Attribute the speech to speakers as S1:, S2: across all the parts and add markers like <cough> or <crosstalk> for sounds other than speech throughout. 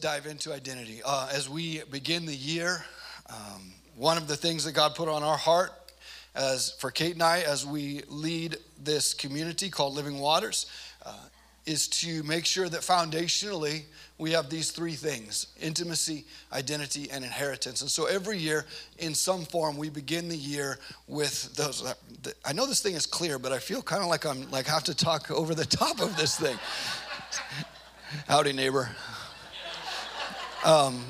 S1: dive into identity. Uh, as we begin the year, um, one of the things that God put on our heart as for Kate and I, as we lead this community called Living Waters, uh, is to make sure that foundationally we have these three things intimacy, identity, and inheritance. And so every year, in some form, we begin the year with those. I know this thing is clear, but I feel kind of like I'm like have to talk over the <laughs> top of this thing. Howdy, neighbor. Um,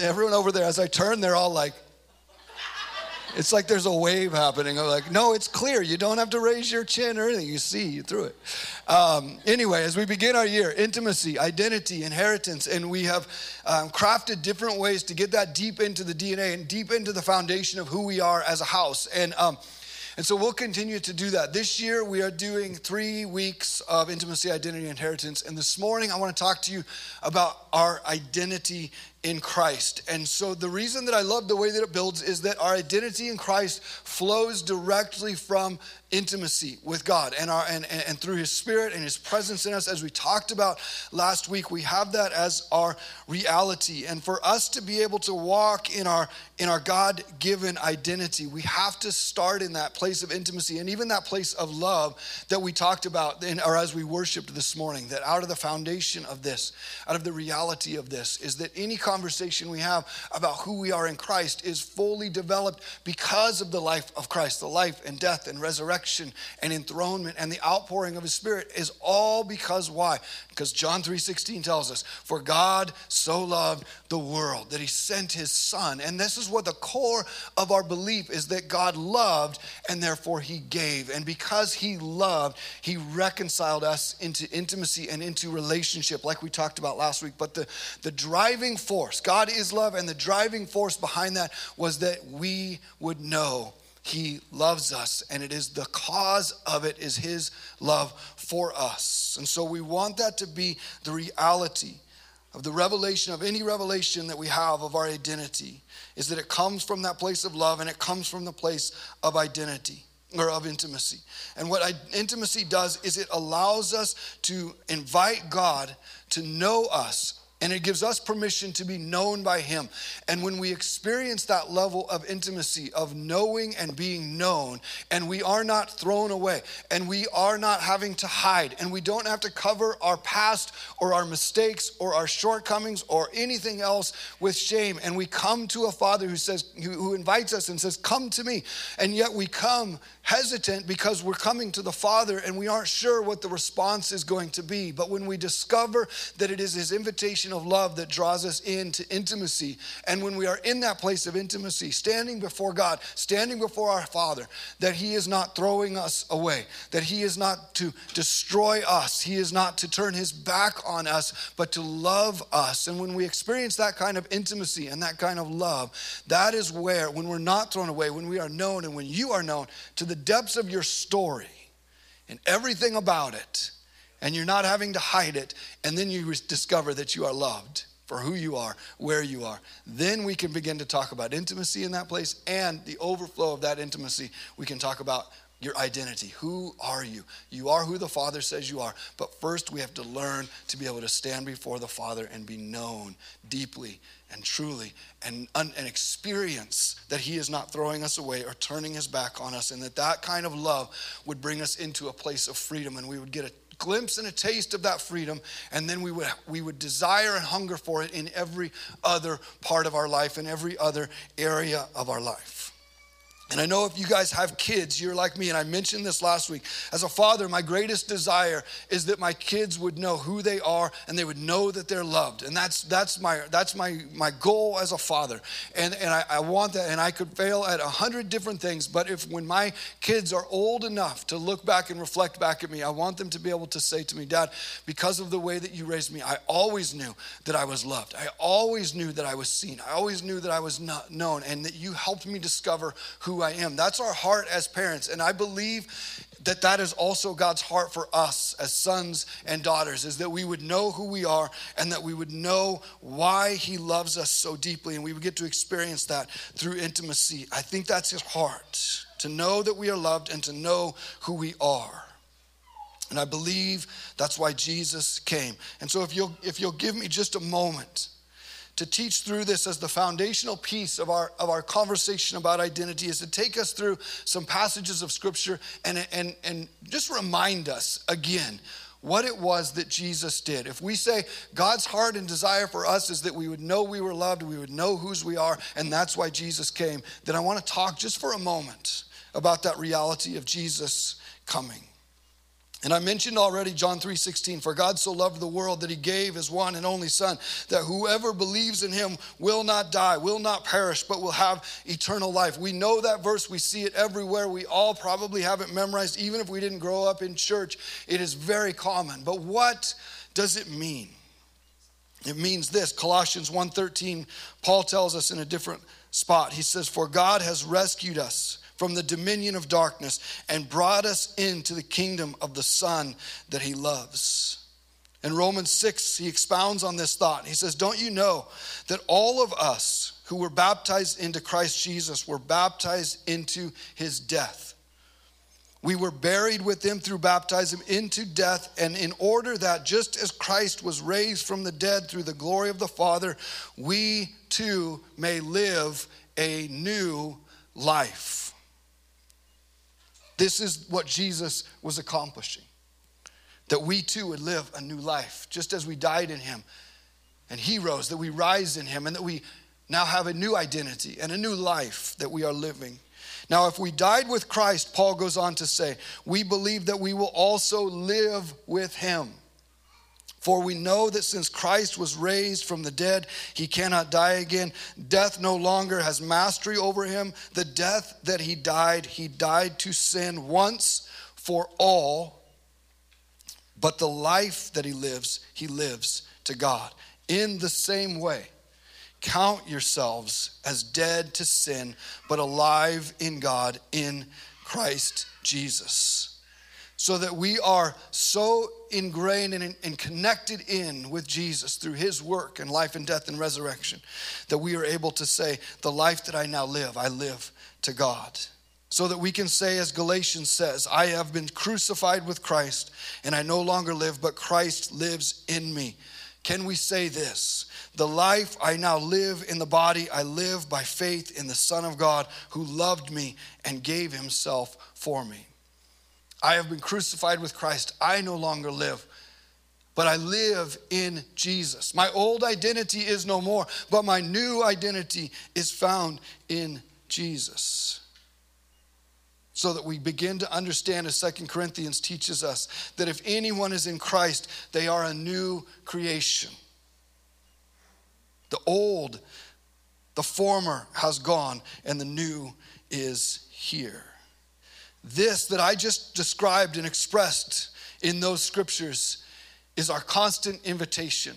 S1: everyone over there, as I turn, they're all like, it's like there's a wave happening. I'm like, no, it's clear. You don't have to raise your chin or anything. You see you through it. Um, anyway, as we begin our year, intimacy, identity, inheritance, and we have um, crafted different ways to get that deep into the DNA and deep into the foundation of who we are as a house. And um, and so we'll continue to do that. This year, we are doing three weeks of intimacy, identity, inheritance. And this morning, I want to talk to you about our identity in Christ. And so the reason that I love the way that it builds is that our identity in Christ flows directly from intimacy with God and our and, and, through his spirit and his presence in us as we talked about last week we have that as our reality and for us to be able to walk in our in our God-given identity we have to start in that place of intimacy and even that place of love that we talked about in, or as we worshiped this morning that out of the foundation of this out of the reality of this is that any conversation we have about who we are in Christ is fully developed because of the life of Christ the life and death and resurrection and enthronement and the outpouring of his spirit is all because why? Because John 3:16 tells us, "For God so loved the world that he sent his son." And this is what the core of our belief is that God loved and therefore he gave. And because he loved, he reconciled us into intimacy and into relationship like we talked about last week. But the the driving force, God is love and the driving force behind that was that we would know he loves us, and it is the cause of it is His love for us. And so we want that to be the reality of the revelation of any revelation that we have of our identity is that it comes from that place of love and it comes from the place of identity or of intimacy. And what intimacy does is it allows us to invite God to know us and it gives us permission to be known by Him. And when we experience that level of intimacy, of knowing and being known, and we are not thrown away, and we are not having to hide, and we don't have to cover our past or our mistakes or our shortcomings or anything else with shame, and we come to a Father who says, who invites us and says, Come to me. And yet we come hesitant because we're coming to the Father and we aren't sure what the response is going to be. But when we discover that it is His invitation of love that draws us into intimacy, and when we are in that place of intimacy, standing before God, standing before our Father, that He is not throwing us away, that He is not to destroy us, He is not to turn His back on us, but to love us. And when we experience that kind of intimacy and that kind of love, that is where, when we're not thrown away, when we are known and when you are known to the depths of your story and everything about it, and you're not having to hide it, and then you discover that you are loved for who you are, where you are. Then we can begin to talk about intimacy in that place and the overflow of that intimacy. We can talk about your identity. Who are you? You are who the Father says you are. But first, we have to learn to be able to stand before the Father and be known deeply and truly and, and experience that He is not throwing us away or turning His back on us, and that that kind of love would bring us into a place of freedom and we would get a glimpse and a taste of that freedom and then we would we would desire and hunger for it in every other part of our life in every other area of our life and I know if you guys have kids, you're like me, and I mentioned this last week. As a father, my greatest desire is that my kids would know who they are and they would know that they're loved. And that's that's my that's my my goal as a father. And and I, I want that, and I could fail at a hundred different things, but if when my kids are old enough to look back and reflect back at me, I want them to be able to say to me, Dad, because of the way that you raised me, I always knew that I was loved. I always knew that I was seen. I always knew that I was not known, and that you helped me discover who I am. That's our heart as parents. And I believe that that is also God's heart for us as sons and daughters is that we would know who we are and that we would know why he loves us so deeply and we would get to experience that through intimacy. I think that's his heart to know that we are loved and to know who we are. And I believe that's why Jesus came. And so if you'll if you'll give me just a moment to teach through this as the foundational piece of our of our conversation about identity is to take us through some passages of scripture and and and just remind us again what it was that Jesus did. If we say God's heart and desire for us is that we would know we were loved, we would know whose we are, and that's why Jesus came, then I want to talk just for a moment about that reality of Jesus coming. And I mentioned already John 3:16 for God so loved the world that he gave his one and only son that whoever believes in him will not die, will not perish but will have eternal life. We know that verse, we see it everywhere. We all probably have it memorized even if we didn't grow up in church. It is very common. But what does it mean? It means this. Colossians 1:13 Paul tells us in a different spot. He says for God has rescued us from the dominion of darkness and brought us into the kingdom of the Son that he loves. In Romans 6, he expounds on this thought. He says, Don't you know that all of us who were baptized into Christ Jesus were baptized into his death? We were buried with him through baptism into death, and in order that just as Christ was raised from the dead through the glory of the Father, we too may live a new life. This is what Jesus was accomplishing that we too would live a new life, just as we died in him and he rose, that we rise in him, and that we now have a new identity and a new life that we are living. Now, if we died with Christ, Paul goes on to say, we believe that we will also live with him. For we know that since Christ was raised from the dead, he cannot die again. Death no longer has mastery over him. The death that he died, he died to sin once for all. But the life that he lives, he lives to God. In the same way, count yourselves as dead to sin, but alive in God in Christ Jesus so that we are so ingrained and, and, connected in with Jesus through his work and life and death and resurrection that we are able to say, The life that I now live, I live to God. So that we can say, as Galatians says, I have been crucified with Christ, and I no longer live, but Christ lives in me. Can we say this? The life I now live in the body, I live by faith in the Son of God who loved me and gave himself for me. I have been crucified with Christ. I no longer live, but I live in Jesus. My old identity is no more, but my new identity is found in Jesus. So that we begin to understand, as Second Corinthians teaches us, that if anyone is in Christ, they are a new creation. The old, the former has gone, and the new is here. This that I just described and expressed in those scriptures is our constant invitation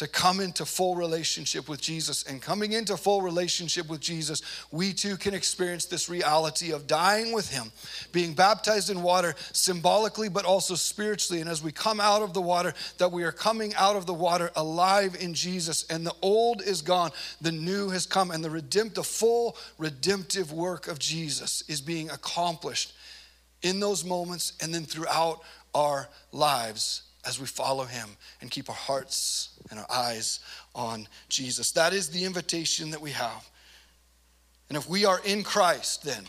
S1: to come into full relationship with Jesus. And coming into full relationship with Jesus, we too can experience this reality of dying with Him, being baptized in water symbolically, but also spiritually. And as we come out of the water, that we are coming out of the water alive in Jesus. And the old is gone, the new has come, and the redempt, the full redemptive work of Jesus is being accomplished in those moments and then throughout our lives as we follow him and keep our hearts and our eyes on Jesus. That is the invitation that we have. And if we are in Christ, then,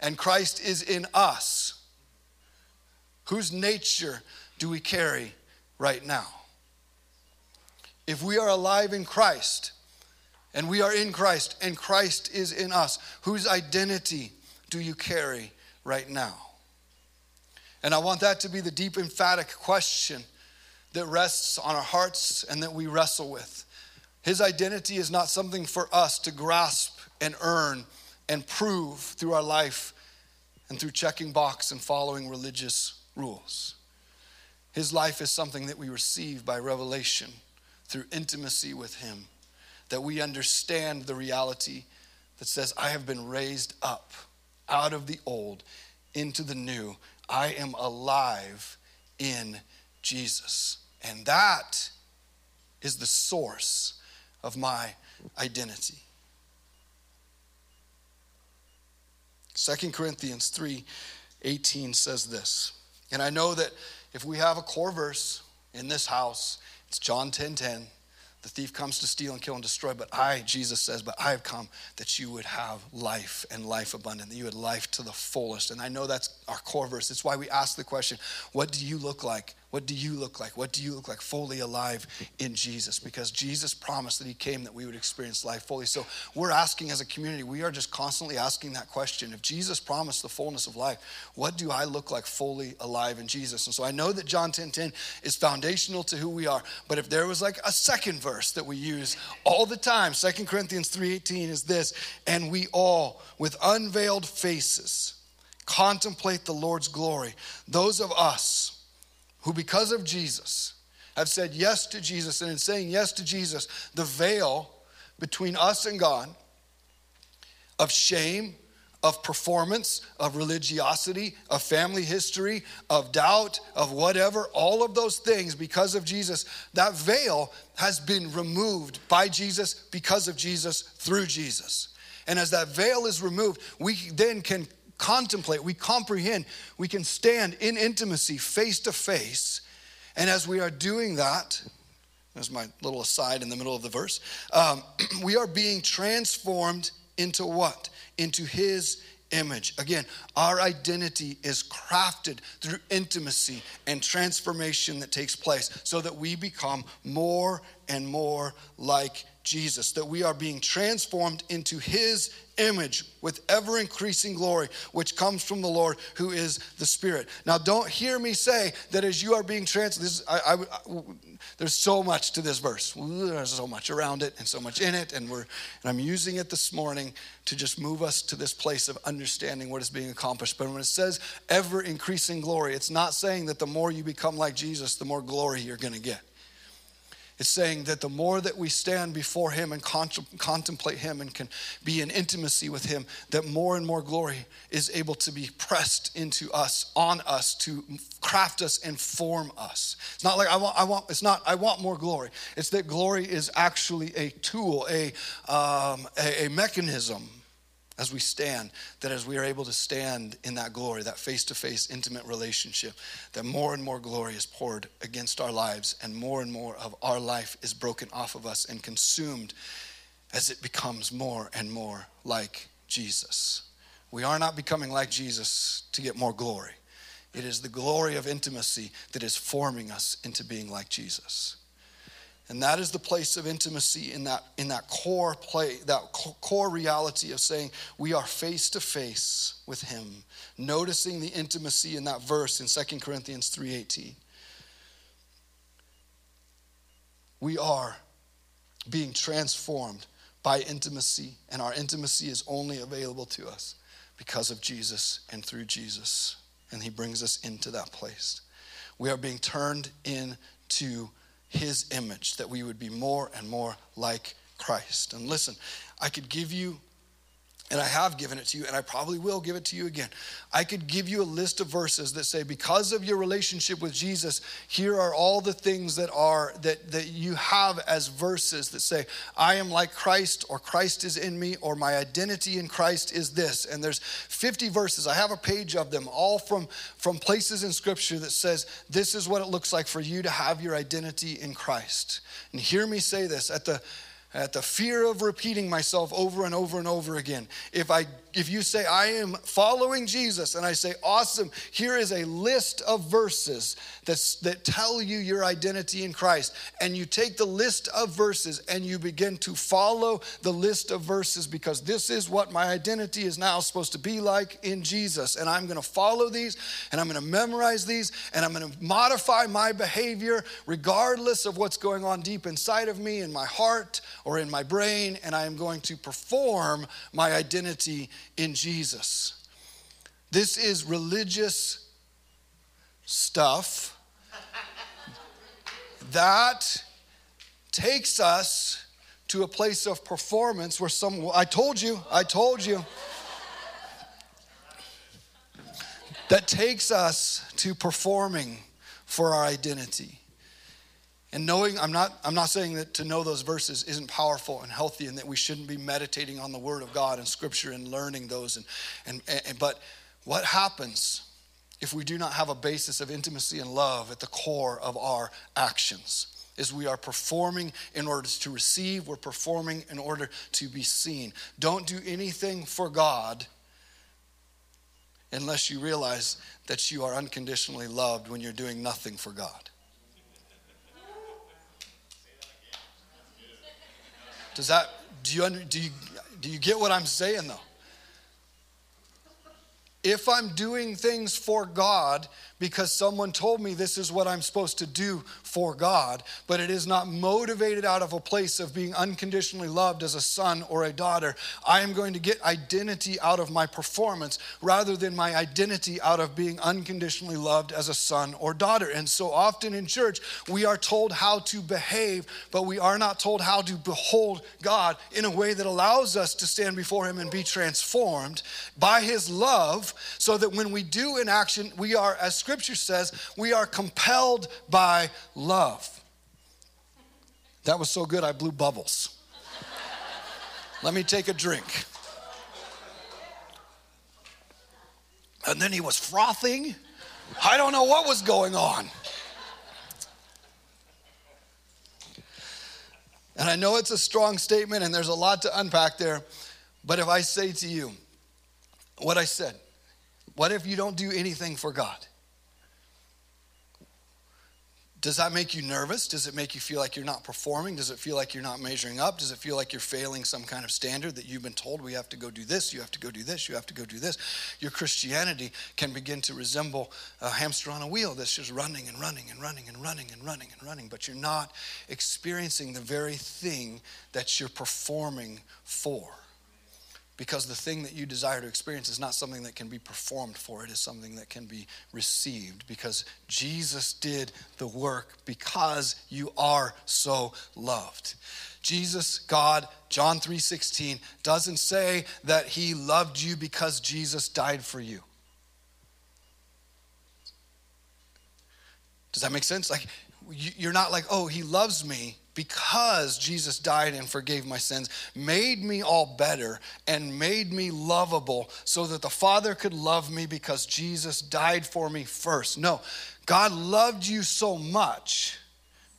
S1: and Christ is in us, whose nature do we carry right now? If we are alive in Christ, and we are in Christ, and Christ is in us, whose identity do you carry right now? And I want that to be the deep, emphatic question that rests on our hearts and that we wrestle with. His identity is not something for us to grasp and earn and prove through our life and through checking box and following religious rules. His life is something that we receive by revelation through intimacy with Him, that we understand the reality that says, I have been raised up out of the old into the new I am alive in Jesus. And that is the source of my identity. 2 Corinthians 3 18 says this And I know that if we have a core verse in this house, it's John 10 10. The thief comes to steal and kill and destroy, but I, Jesus says, but I have come that you would have life and life abundant, that you had life to the fullest. And I know that's our core verse. It's why we ask the question, what do you look like what do you look like? What do you look like fully alive in Jesus? Because Jesus promised that He came that we would experience life fully. So we're asking as a community, we are just constantly asking that question. If Jesus promised the fullness of life, what do I look like fully alive in Jesus? And so I know that John 10 10 is foundational to who we are. But if there was like a second verse that we use all the time, Second Corinthians 3:18 is this, and we all with unveiled faces contemplate the Lord's glory. Those of us who, because of Jesus, have said yes to Jesus, and in saying yes to Jesus, the veil between us and God of shame, of performance, of religiosity, of family history, of doubt, of whatever, all of those things because of Jesus, that veil has been removed by Jesus, because of Jesus, through Jesus. And as that veil is removed, we then can contemplate, we comprehend, we can stand in intimacy face to face. And as we are doing that, there's my little aside in the middle of the verse, um, <clears throat> we are being transformed into what? Into His image. Again, our identity is crafted through intimacy and transformation that takes place so that we become more and more like Jesus, that we are being transformed into His image with ever increasing glory, which comes from the Lord who is the Spirit. Now, don't hear me say that as you are being transformed, I, I, there's so much to this verse. There's so much around it and so much in it, and we're and I'm using it this morning to just move us to this place of understanding what is being accomplished. But when it says ever increasing glory, it's not saying that the more you become like Jesus, the more glory you're going to get. It's saying that the more that we stand before Him and contemplate Him and can be in intimacy with Him, that more and more glory is able to be pressed into us, on us, to craft us and form us. It's not like I want, I want, it's not, I want more glory. It's that glory is actually a tool, a, um, a, a mechanism as we stand, that as we are able to stand in that glory, that face to face intimate relationship, that more and more glory is poured against our lives, and more and more of our life is broken off of us and consumed as it becomes more and more like Jesus. We are not becoming like Jesus to get more glory. It is the glory of intimacy that is forming us into being like Jesus. And that is the place of intimacy in that, in that core play, that core reality of saying we are face to face with him. Noticing the intimacy in that verse in 2 Corinthians 3:18. We are being transformed by intimacy, and our intimacy is only available to us because of Jesus and through Jesus. And he brings us into that place. We are being turned into his image, that we would be more and more like Christ. And listen, I could give you and I have given it to you, and I probably will give it to you again. I could give you a list of verses that say, because of your relationship with Jesus, here are all the things that are that, that you have as verses that say, I am like Christ, or Christ is in me, or my identity in Christ is this. And there's 50 verses. I have a page of them, all from, from places in Scripture that says, this is what it looks like for you to have your identity in Christ. And hear me say this at the at the fear of repeating myself over and over and over again. If I if you say I am following Jesus and I say awesome, here is a list of verses that's, that tell you your identity in Christ and you take the list of verses and you begin to follow the list of verses because this is what my identity is now supposed to be like in Jesus and I'm going to follow these and I'm going to memorize these and I'm going to modify my behavior regardless of what's going on deep inside of me in my heart or in my brain, and I am going to perform my identity in Jesus. This is religious stuff that takes us to a place of performance where some, I told you, I told you. that takes us to performing for our identity. And knowing, I'm not, I'm not saying that to know those verses isn't powerful and healthy and that we shouldn't be meditating on the Word of God and Scripture and learning those. And, and, and, but what happens if we do not have a basis of intimacy and love at the core of our actions. Is we are performing in order to receive, we're performing in order to be seen. Don't do anything for God unless you realize that you are unconditionally loved when you're doing nothing for God. Does that do you do you do you get what I'm saying though? If I'm doing things for God because someone told me this is what I'm supposed to do for God, but it is not motivated out of a place of being unconditionally loved as a son or a daughter, I am going to get identity out of my performance rather than my identity out of being unconditionally loved as a son or daughter. And so often in church, we are told how to behave, but we are not told how to behold God in a way that allows us to stand before Him and be transformed by His so that when we do an action, we are, as scripture says, we are compelled by love. That was so good, I blew bubbles. Let me take a drink. And then he was frothing. I don't know what was going on. And I know it's a strong statement and there's a lot to unpack there, but if I say to you what I said, what if you don't do anything for God? Does that make you nervous? Does it make you feel like you're not performing? Does it feel like you're not measuring up? Does it feel like you're failing some kind of standard that you've been told we have to go do this, you have to go do this, you have to go do this? Your Christianity can begin to resemble a hamster on a wheel that's just running and running and running and running and running and running, but you're not experiencing the very thing that you're performing for because the thing that you desire to experience is not something that can be performed for, it is something that can be received because Jesus did the work because you are so loved. Jesus, God, John 3:16 doesn't say that he loved you because Jesus died for you. Does that make sense? Like you're not like, "Oh, he loves me because Jesus died and forgave my sins, made me all better and made me lovable so that the Father could love me because Jesus died for me first. No, God loved you so much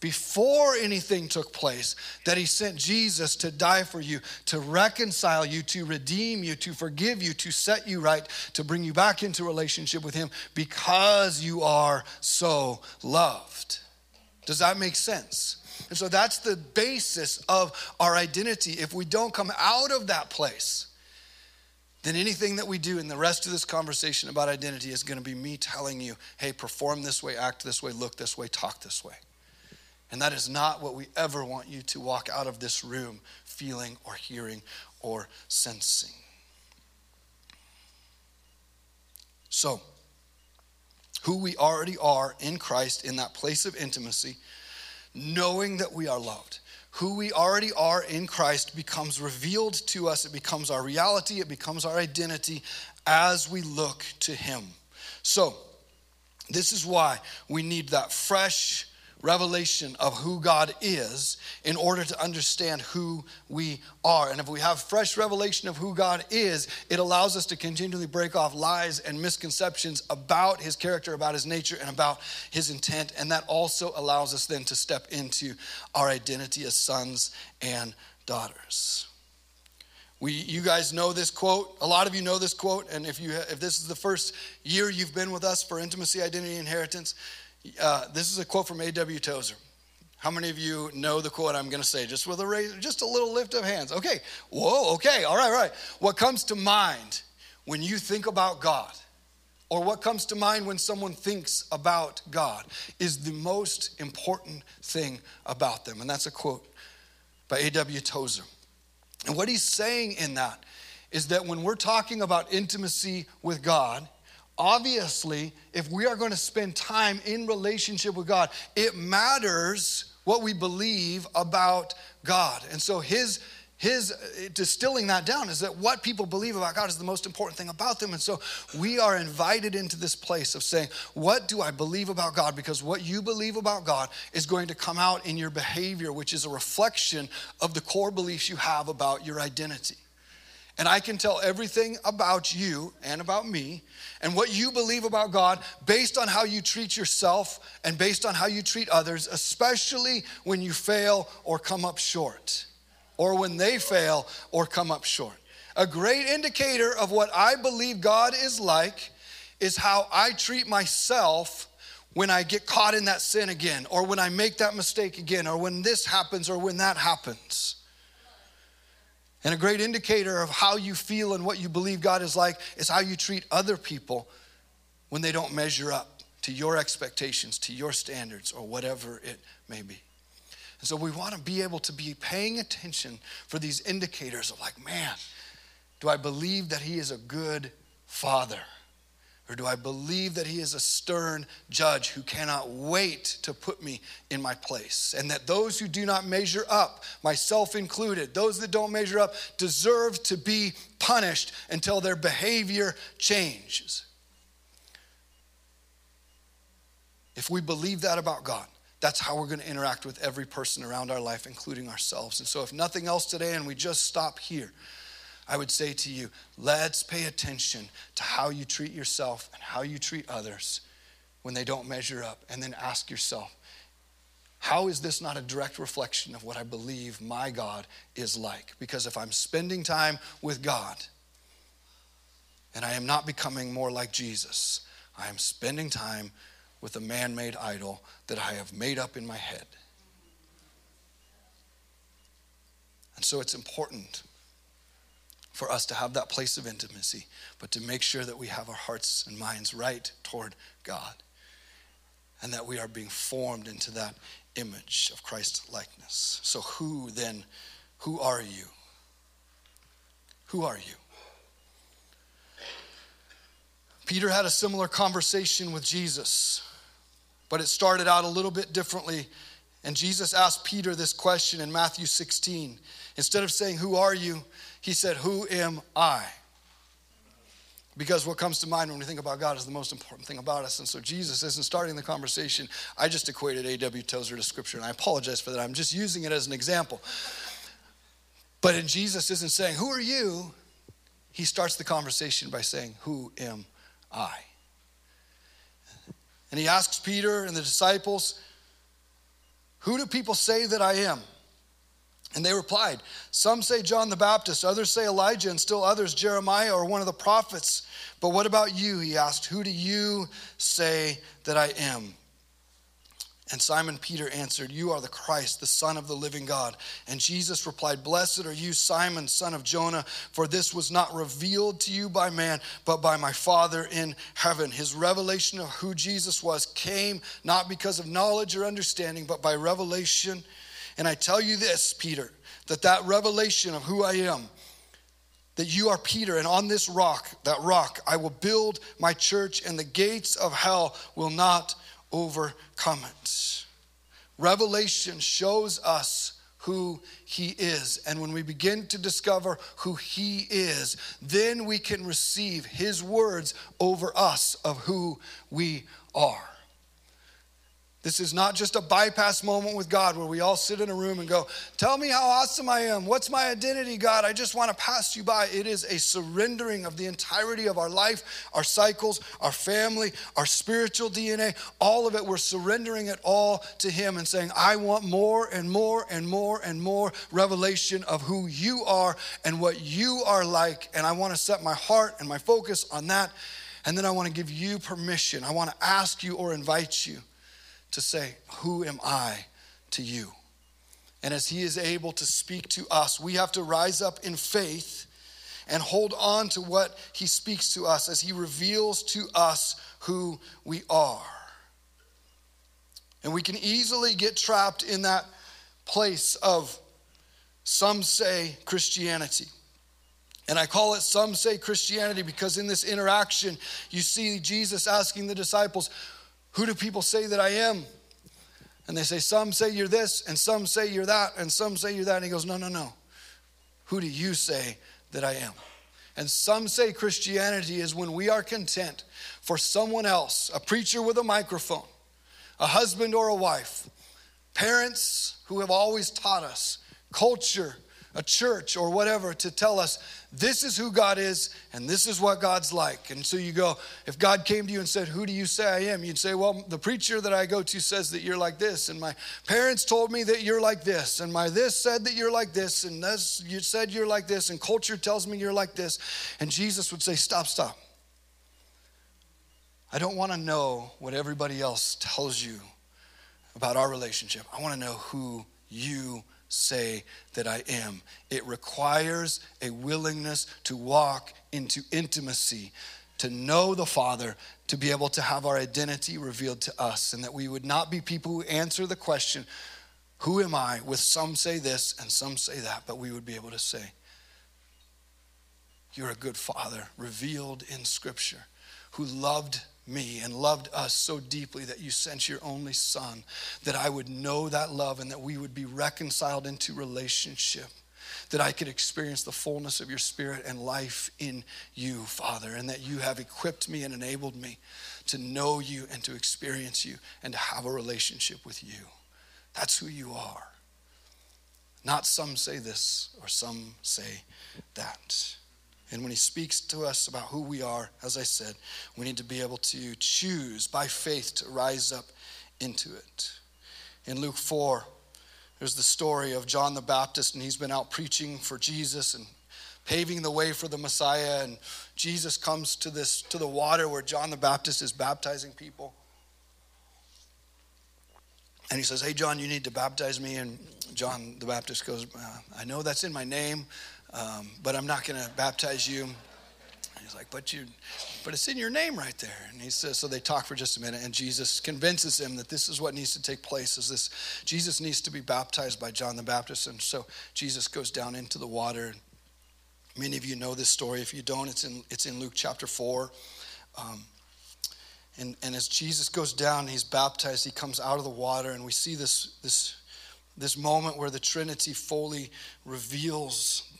S1: before anything took place that he sent Jesus to die for you, to reconcile you, to redeem you, to forgive you, to set you right, to bring you back into relationship with him because you are so loved. Does that make sense? And so that's the basis of our identity. If we don't come out of that place, then anything that we do in the rest of this conversation about identity is going to be me telling you, hey, perform this way, act this way, look this way, talk this way. And that is not what we ever want you to walk out of this room feeling or hearing or sensing. So, who we already are in Christ in that place of intimacy knowing that we are loved. Who we already are in Christ becomes revealed to us. It becomes our reality. It becomes our identity as we look to Him. So, this is why we need that fresh, revelation of who God is in order to understand who we are. And if we have fresh revelation of who God is, it allows us to continually break off lies and misconceptions about his character, about his nature, and about his intent. And that also allows us then to step into our identity as sons and daughters. We, you guys know this quote. A lot of you know this quote, and if you if this is the first year you've been with us for intimacy, identity, inheritance, uh, this is a quote from A.W. Tozer. How many of you know the quote I'm going to say? Just with a raise, just a little lift of hands. Okay. Whoa. Okay. All right. All right. What comes to mind when you think about God, or what comes to mind when someone thinks about God, is the most important thing about them, and that's a quote by A.W. Tozer. And what he's saying in that is that when we're talking about intimacy with God, obviously, if we are going to spend time in relationship with God, it matters what we believe about God. And so his his uh, distilling that down is that what people believe about God is the most important thing about them. And so we are invited into this place of saying, What do I believe about God? Because what you believe about God is going to come out in your behavior, which is a reflection of the core beliefs you have about your identity. And I can tell everything about you and about me and what you believe about God based on how you treat yourself and based on how you treat others, especially when you fail or come up short, or when they fail or come up short. A great indicator of what I believe God is like is how I treat myself when I get caught in that sin again, or when I make that mistake again, or when this happens, or when that happens. And a great indicator of how you feel and what you believe God is like is how you treat other people when they don't measure up to your expectations, to your standards, or whatever it may be. And so we want to be able to be paying attention for these indicators of, like, man, do I believe that He is a good father? Or do I believe that he is a stern judge who cannot wait to put me in my place? And that those who do not measure up, myself included, those that don't measure up, deserve to be punished until their behavior changes. If we believe that about God, that's how we're going to interact with every person around our life, including ourselves. And so, if nothing else today and we just stop here, I would say to you, let's pay attention to how you treat yourself and how you treat others when they don't measure up. And then ask yourself, how is this not a direct reflection of what I believe my God is like? Because if I'm spending time with God and I am not becoming more like Jesus, I am spending time with a man made idol that I have made up in my head. And so it's important for us to have that place of intimacy, but to make sure that we have our hearts and minds right toward God and that we are being formed into that image of Christ likeness. So, who then, who are you? Who are you? Peter had a similar conversation with Jesus, but it started out a little bit differently. And Jesus asked Peter this question in Matthew 16. Instead of saying, Who are you? He said, Who am I? Because what comes to mind when we think about God is the most important thing about us. And so Jesus isn't starting the conversation. I just equated A.W. Tozer to scripture, and I apologize for that. I'm just using it as an example. But in Jesus isn't saying, Who are you? He starts the conversation by saying, Who am I? And he asks Peter and the disciples, Who do people say that I am? And they replied, Some say John the Baptist, others say Elijah, and still others Jeremiah or one of the prophets. But what about you? He asked, Who do you say that I am? And Simon Peter answered, You are the Christ, the Son of the living God. And Jesus replied, Blessed are you, Simon, son of Jonah, for this was not revealed to you by man, but by my Father in heaven. His revelation of who Jesus was came not because of knowledge or understanding, but by revelation and I tell you this, Peter, that that revelation of who I am, that you are Peter, and on this rock, that rock, I will build my church, and the gates of hell will not overcome it. Revelation shows us who he is. And when we begin to discover who he is, then we can receive his words over us of who we are. This is not just a bypass moment with God where we all sit in a room and go, Tell me how awesome I am. What's my identity, God? I just want to pass you by. It is a surrendering of the entirety of our life, our cycles, our family, our spiritual DNA, all of it. We're surrendering it all to Him and saying, I want more and more and more and more revelation of who you are and what you are like. And I want to set my heart and my focus on that. And then I want to give you permission. I want to ask you or invite you to say, Who am I to you? And as He is able to speak to us, we have to rise up in faith and hold on to what He speaks to us as He reveals to us who we are. And we can easily get trapped in that place of some say Christianity. And I call it some say Christianity because in this interaction, you see Jesus asking the disciples, who do people say that I am? And they say, Some say you're this, and some say you're that, and some say you're that. And he goes, No, no, no. Who do you say that I am? And some say Christianity is when we are content for someone else, a preacher with a microphone, a husband or a wife, parents who have always taught us, culture a church or whatever to tell us this is who God is and this is what God's like. And so you go, if God came to you and said, Who do you say I am? You'd say, Well, the preacher that I go to says that you're like this, and my parents told me that you're like this, and my this said that you're like this, and this you said you're like this, and culture tells me you're like this. And Jesus would say, Stop, stop. I don't want to know what everybody else tells you about our relationship. I want to know who you say that I am. It requires a willingness to walk into intimacy, to know the Father, to be able to have our identity revealed to us, and that we would not be people who answer the question, Who am I? with some say this and some say that, but we would be able to say, You're a good Father, revealed in Scripture, who loved me and loved us so deeply that you sent your only son, that I would know that love and that we would be reconciled into relationship, that I could experience the fullness of your spirit and life in you, Father, and that you have equipped me and enabled me to know you and to experience you and to have a relationship with you. That's who you are. Not some say this or some say that. And when he speaks to us about who we are, as I said, we need to be able to choose by faith to rise up into it. In Luke 4, there's the story of John the Baptist, and he's been out preaching for Jesus and paving the way for the Messiah. And Jesus comes to this to the water where John the Baptist is baptizing people. And he says, Hey, John, you need to baptize me. And John the Baptist goes, uh, I know that's in my name, um, but I'm not going to baptize you. he's like, but you, but it's in your name right there. And he says, so they talk for just a minute, and Jesus convinces him that this is what needs to take place. Is this Jesus needs to be baptized by John the Baptist, and so Jesus goes down into the water. Many of you know this story. If you don't, it's in it's in Luke chapter four. Um, and, and as Jesus goes down, he's baptized. He comes out of the water, and we see this this this moment where the Trinity fully reveals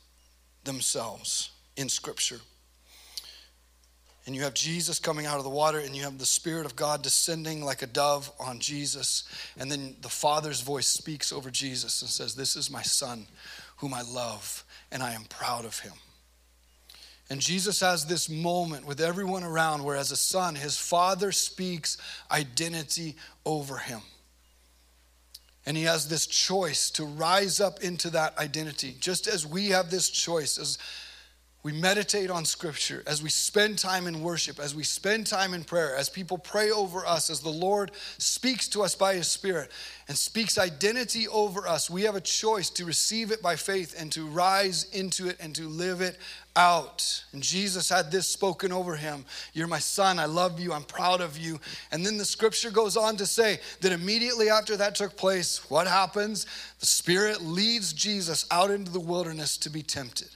S1: themselves in Scripture. And you have Jesus coming out of the water, and you have the Spirit of God descending like a dove on Jesus. And then the Father's voice speaks over Jesus and says, This is my Son, whom I love, and I am proud of him. And Jesus has this moment with everyone around where, as a son, his Father speaks identity over him. And he has this choice to rise up into that identity, just as we have this choice as we meditate on Scripture, as we spend time in worship, as we spend time in prayer, as people pray over us, as the Lord speaks to us by His Spirit and speaks identity over us. We have a choice to receive it by faith and to rise into it and to live it out. And Jesus had this spoken over him You're my son. I love you. I'm proud of you. And then the scripture goes on to say that immediately after that took place, what happens? The Spirit leads Jesus out into the wilderness to be tempted.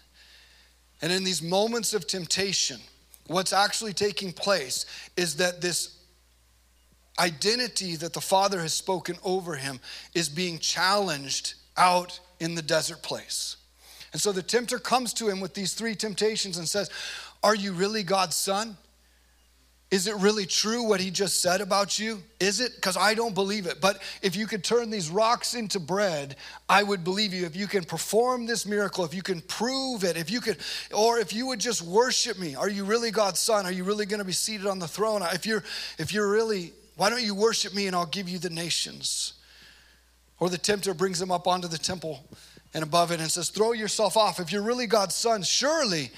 S1: And in these moments of temptation, what's actually taking place is that this identity that the Father has spoken over him is being challenged out in the desert place. And so the tempter comes to him with these three temptations and says, Are you really God's son? Is it really true what he just said about you? Is it? Because I don't believe it. But if you could turn these rocks into bread, I would believe you. If you can perform this miracle, if you can prove it, if you could, or if you would just worship me, are you really God's son? Are you really going to be seated on the throne? If you're, if you're really, why don't you worship me and I'll give you the nations? Or the tempter brings him up onto the temple and above it and says, Throw yourself off. If you're really God's son, surely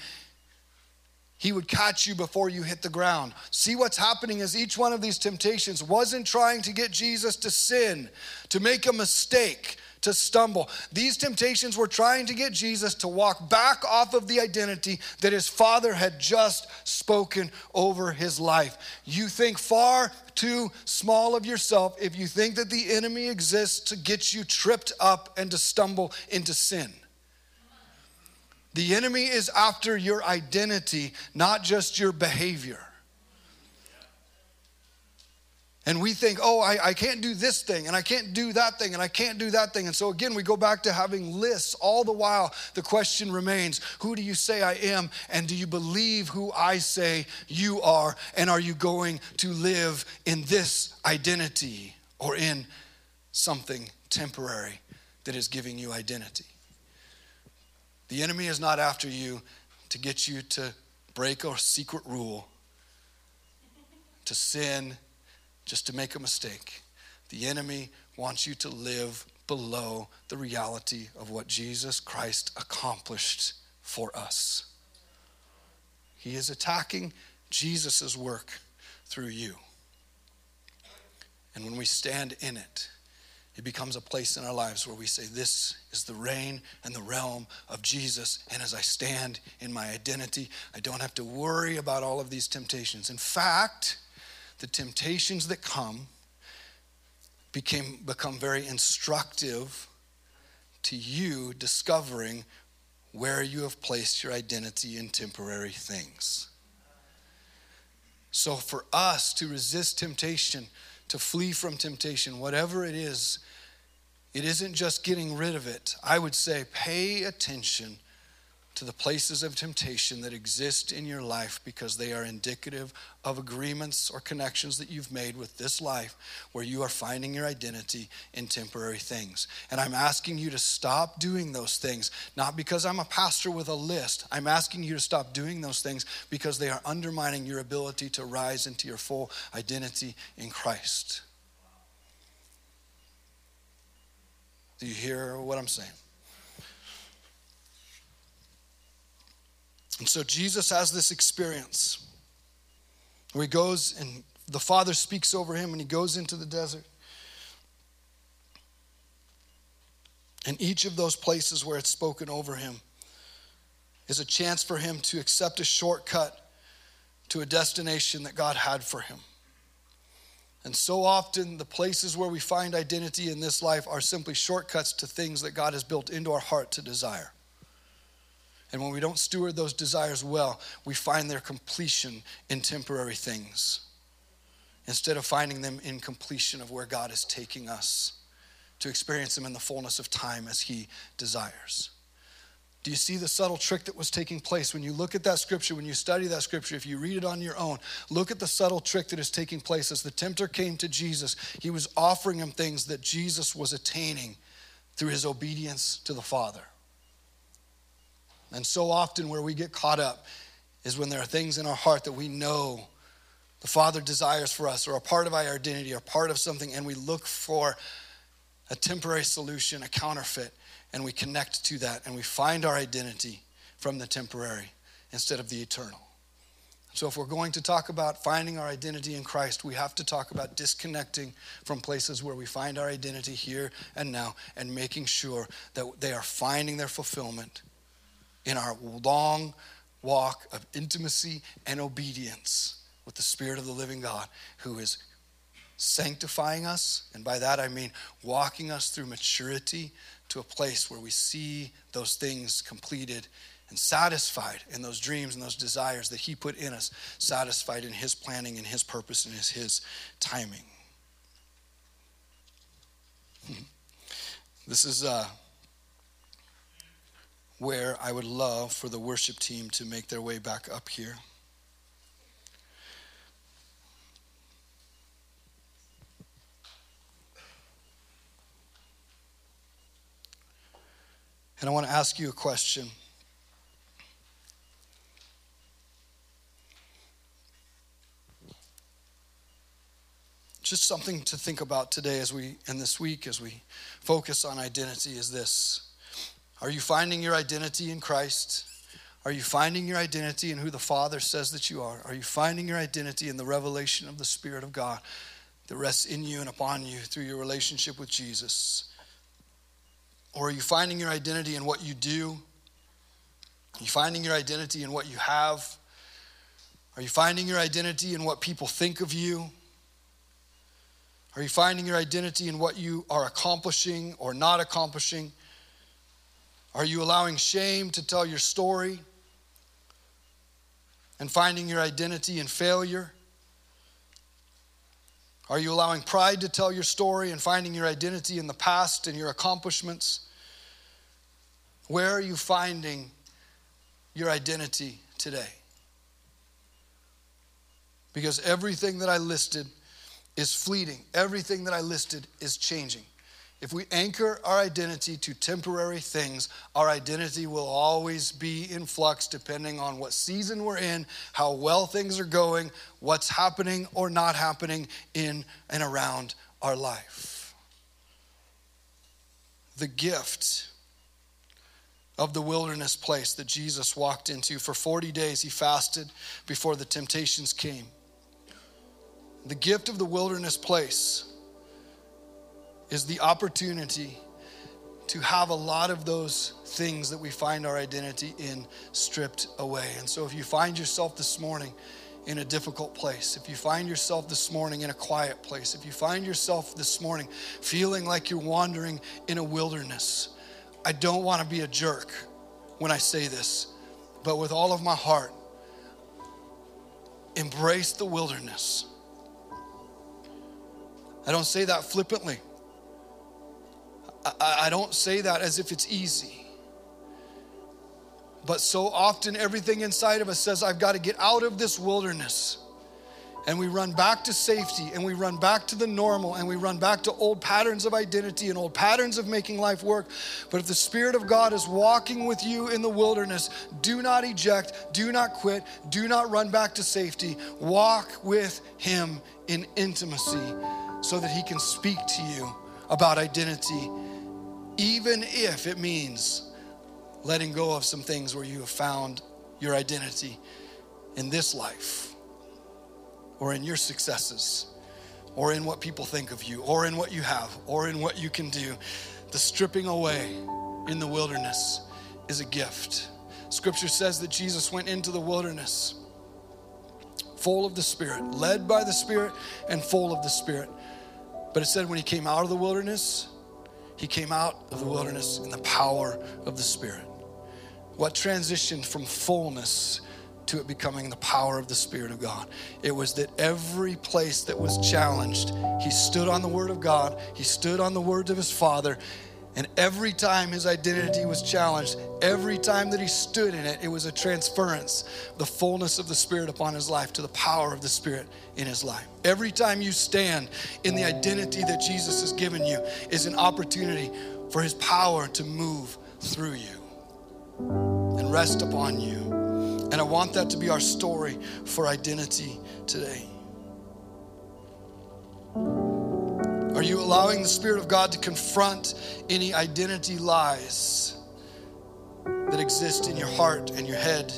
S1: he would catch you before you hit the ground. See what's happening is each one of these temptations wasn't trying to get Jesus to sin, to make a mistake, to stumble. These temptations were trying to get Jesus to walk back off of the identity that his father had just spoken over his life. You think far too small of yourself if you think that the enemy exists to get you tripped up and to stumble into sin. The enemy is after your identity, not just your behavior. And we think, oh, I, I, can't do this thing, and I can't do that thing, and I can't do that thing. And so, again, we go back to having lists. All the while, the question remains who do you say I am? And do you believe who I say you are? And are you going to live in this identity or in something temporary that is giving you identity? The enemy is not after you to get you to break a secret rule, to sin, just to make a mistake. The enemy wants you to live below the reality of what Jesus Christ accomplished for us. He is attacking Jesus' work through you. And when we stand in it, it becomes a place in our lives where we say, This is the reign and the realm of Jesus. And as I stand in my identity, I don't have to worry about all of these temptations. In fact, the temptations that come became, become very instructive to you discovering where you have placed your identity in temporary things. So, for us to resist temptation, to flee from temptation, whatever it is, it isn't just getting rid of it. I would say pay attention to the places of temptation that exist in your life because they are indicative of agreements or connections that you've made with this life where you are finding your identity in temporary things. And I'm asking you to stop doing those things, not because I'm a pastor with a list. I'm asking you to stop doing those things because they are undermining your ability to rise into your full identity in Christ. Do you hear what I'm saying? And so Jesus has this experience where he goes and the Father speaks over him and he goes into the desert. And each of those places where it's spoken over him is a chance for him to accept a shortcut to a destination that God had for him. And so often, the places where we find identity in this life are simply shortcuts to things that God has built into our heart to desire. And when we don't steward those desires well, we find their completion in temporary things instead of finding them in completion of where God is taking us to experience them in the fullness of time as He desires. Do you see the subtle trick that was taking place? When you look at that scripture, when you study that scripture, if you read it on your own, look at the subtle trick that is taking place. As the tempter came to Jesus, he was offering him things that Jesus was attaining through his obedience to the Father. And so often, where we get caught up is when there are things in our heart that we know the Father desires for us, or a part of our identity, or part of something, and we look for a temporary solution, a counterfeit, and we connect to that, and we find our identity from the temporary instead of the eternal. So, if we're going to talk about finding our identity in Christ, we have to talk about disconnecting from places where we find our identity here and now and making sure that they are finding their fulfillment in our long walk of intimacy and obedience with the Spirit of the living God who is sanctifying us. And by that I mean walking us through maturity to a place where we see those things completed and satisfied in those dreams and those desires that He put in us, satisfied in His planning and His purpose and His, His timing. This is. Uh, where I would love for the worship team to make their way back up here. And I want to ask you a question. Just something to think about today as we, in this week, as we focus on identity, is this. Are you finding your identity in Christ? Are you finding your identity in who the Father says that you are? Are you finding your identity in the revelation of the Spirit of God that rests in you and upon you through your relationship with Jesus? Or are you finding your identity in what you do? Are you finding your identity in what you have? Are you finding your identity in what people think of you? Are you finding your identity in what you are accomplishing or not accomplishing? Are you allowing shame to tell your story and finding your identity in failure? Are you allowing pride to tell your story and finding your identity in the past and your accomplishments? Where are you finding your identity today? Because everything that I listed is fleeting, everything that I listed is changing. If we anchor our identity to temporary things, our identity will always be in flux depending on what season we're in, how well things are going, what's happening or not happening in and around our life. The gift of the wilderness place that Jesus walked into. For 40 days, he fasted before the temptations came. The gift of the wilderness place is the opportunity to have a lot of those things that we find our identity in stripped away. And so, if you find yourself this morning in a difficult place, if you find yourself this morning in a quiet place, if you find yourself this morning feeling like you're wandering in a wilderness, I don't want to be a jerk when I say this, but with all of my heart, embrace the wilderness. I don't say that flippantly. I, I don't say that as if it's easy. But so often, everything inside of us says, I've got to get out of this wilderness. And we run back to safety and we run back to the normal and we run back to old patterns of identity and old patterns of making life work. But if the Spirit of God is walking with you in the wilderness, do not eject, do not quit, do not run back to safety. Walk with Him in intimacy so that He can speak to you about identity even if it means letting go of some things where you have found your identity in this life or in your successes or in what people think of you or in what you have or in what you can do. The stripping away in the wilderness is a gift. Scripture says that Jesus went into the wilderness full of the Spirit, led by the Spirit, and full of the Spirit. But it said when he came out of the wilderness, he came out of the wilderness in the power of the Spirit. What transitioned from fullness to it becoming the power of the Spirit of God? It was that every place that was challenged, he stood on the Word of God, he stood on the words of his Father, and every time his identity was challenged, every time that he stood in it, it was a transference, the fullness of the Spirit upon his life to the power of the Spirit in his life. Every time you stand in the identity that Jesus has given you is an opportunity for his power to move through you and rest upon you. And I want that to be our story for identity today. Are you allowing the Spirit of God to confront any identity lies that exist in your heart and your head,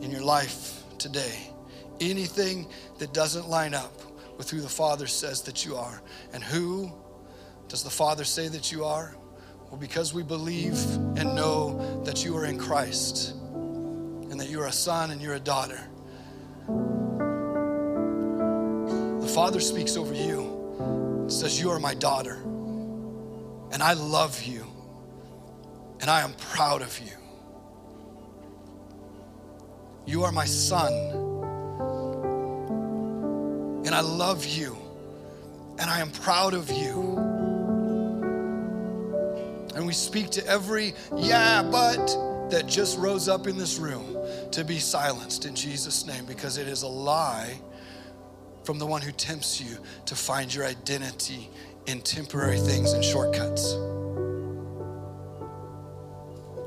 S1: in your life today? Anything that doesn't line up with who the Father says that you are. And who does the Father say that you are? Well, because we believe and know that you are in Christ and that you're a son and you're a daughter. The Father speaks over you says, You are my daughter, and I love you, and I am proud of you. You are my son, and I love you, and I am proud of you. And we speak to every yeah, but that just rose up in this room to be silenced in Jesus' name because it is a lie from the one who tempts you to find your identity in temporary things and shortcuts.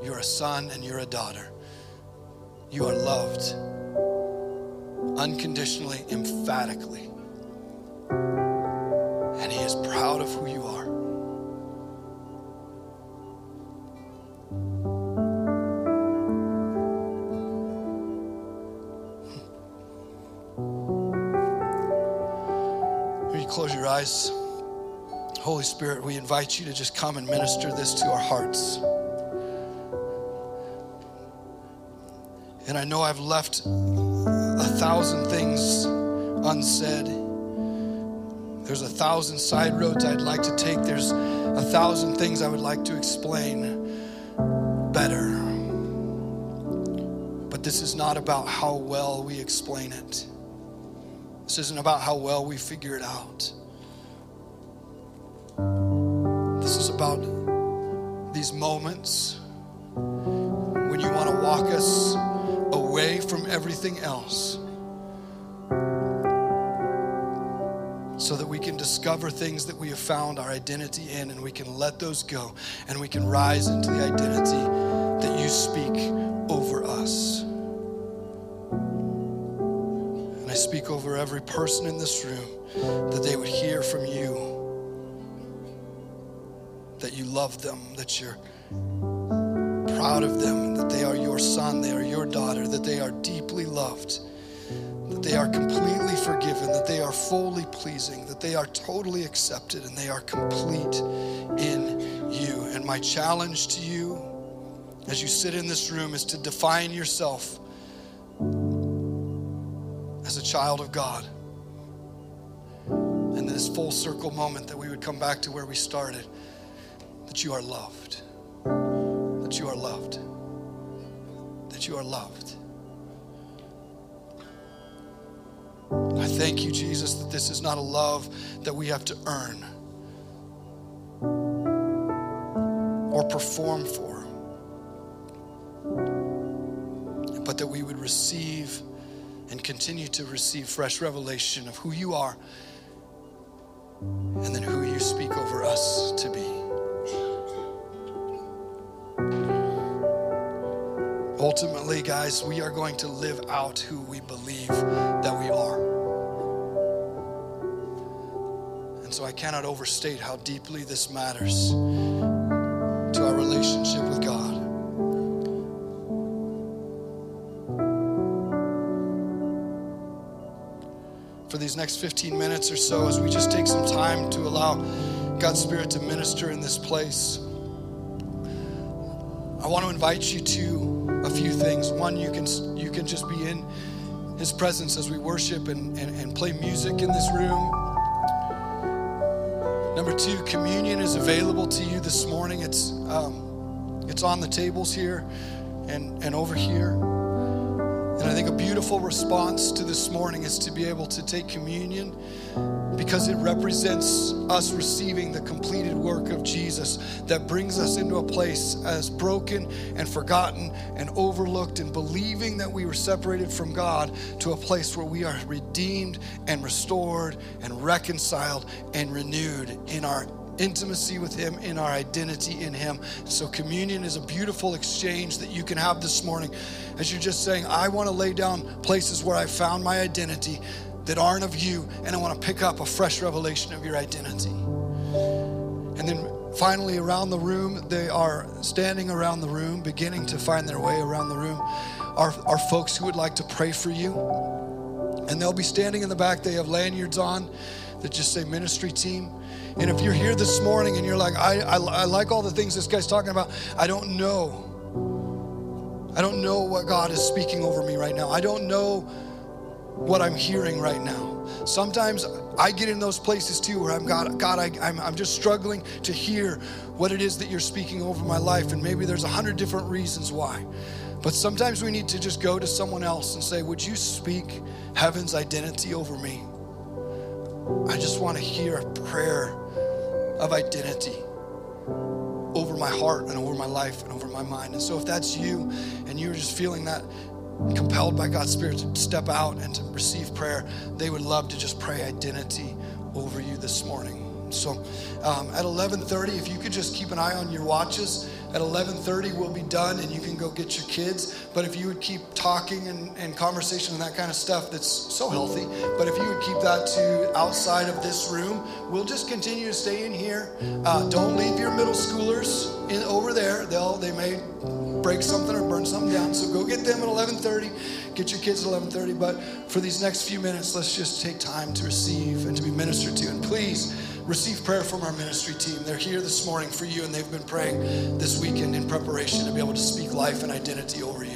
S1: You're a son and you're a daughter. You are loved unconditionally, emphatically. And He is proud of who you are. Holy Spirit, we invite you to just come and minister this to our hearts. And I know I've left a thousand things unsaid. There's a thousand side roads I'd like to take. There's a thousand things I would like to explain better. But this is not about how well we explain it. This isn't about how well we figure it out. This is about these moments when you want to walk us away from everything else so that we can discover things that we have found our identity in and we can let those go and we can rise into the identity that you speak over us. And I speak over every person in this room that they would hear from you that you love them, that you're proud of them, that they are your son, they are your daughter, that they are deeply loved that they are completely forgiven, that they are fully pleasing, that they are totally accepted, and they are complete in you. And my challenge to you as you sit in this room is to define yourself as a child of God. And this full circle moment that we would come back to where we started that you are loved, that you are loved, that you are loved. I thank you, Jesus, that this is not a love that we have to earn or perform for, but that we would receive and continue to receive fresh revelation of who you are and then who you speak over us to be. Ultimately, guys, we are going to live out who we believe that we are. And so I cannot overstate how deeply this matters to our relationship with God. For these next 15 minutes or so, as we just take some time to allow God's Spirit to minister in this place, I want to invite you to a few things. One, you can you can just be in His presence as we worship and, and, and play music in this room. Number two, communion is available to you this morning. It's um, it's on the tables here and, and over here. And I think a beautiful response to this morning is to be able to take communion because it represents us receiving the completed work of Jesus that brings us into a place as broken and forgotten and overlooked and believing that we were separated from God to a place where we are redeemed and restored and reconciled and renewed in our intimacy with Him, in our identity in Him. So, communion is a beautiful exchange that you can have this morning as you're just saying, I want to lay down places where I found my identity that aren't of you, and I want to pick up a fresh revelation of your identity. And then finally, around the room, they are standing around the room, beginning to find their way around the room, are, are folks who would like to pray for you. And they'll be standing in the back. They have lanyards on that just say ministry team. And if you're here this morning and you're like, I, I, I like all the things this guy's talking about, I don't know. I don't know what God is speaking over me right now. I don't know what I'm hearing right now. Sometimes I get in those places too where I'm God, God, I, I'm, I'm just struggling to hear what it is that you're speaking over my life, and maybe there's a hundred different reasons why. But sometimes we need to just go to someone else and say, Would you speak heaven's identity over me? I just want to hear a prayer of identity over my heart and over my life and over my mind. And so, if that's you and you're just feeling that compelled by God's Spirit to step out and to receive prayer, they would love to just pray identity over you this morning. So um, at 11:30, if you could just keep an eye on your watches. At 11:30, we'll be done, and you can go get your kids. But if you would keep talking and, and conversation and that kind of stuff, that's so healthy. But if you would keep that to outside of this room, we'll just continue to stay in here. Uh, don't leave your middle schoolers in, over there. They'll they may break something or burn something down. So go get them at 11:30. Get your kids at 11:30. But for these next few minutes, let's just take time to receive and to be ministered to. And please receive prayer from our ministry team. They're here this morning for you, and they've been praying this weekend in preparation to be able to speak life and identity over you.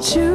S2: To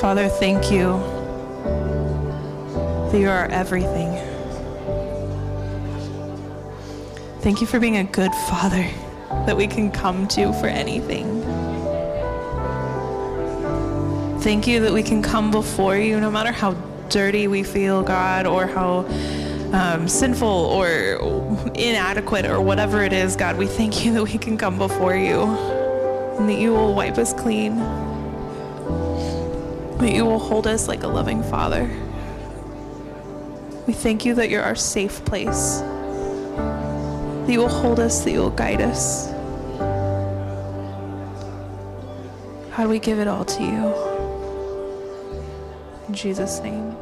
S2: Father, thank you that you are everything. Thank you for being a good father that we can come to for anything. Thank you that we can come before you no matter how dirty we feel, God, or how um, sinful or inadequate or whatever it is, God. We thank you <laughs> that we can come before you and that you will wipe us clean that you will hold us like a loving father. We thank you that you're our safe place, that you will hold us, that you will guide us. God, we give it all to you. In Jesus' name.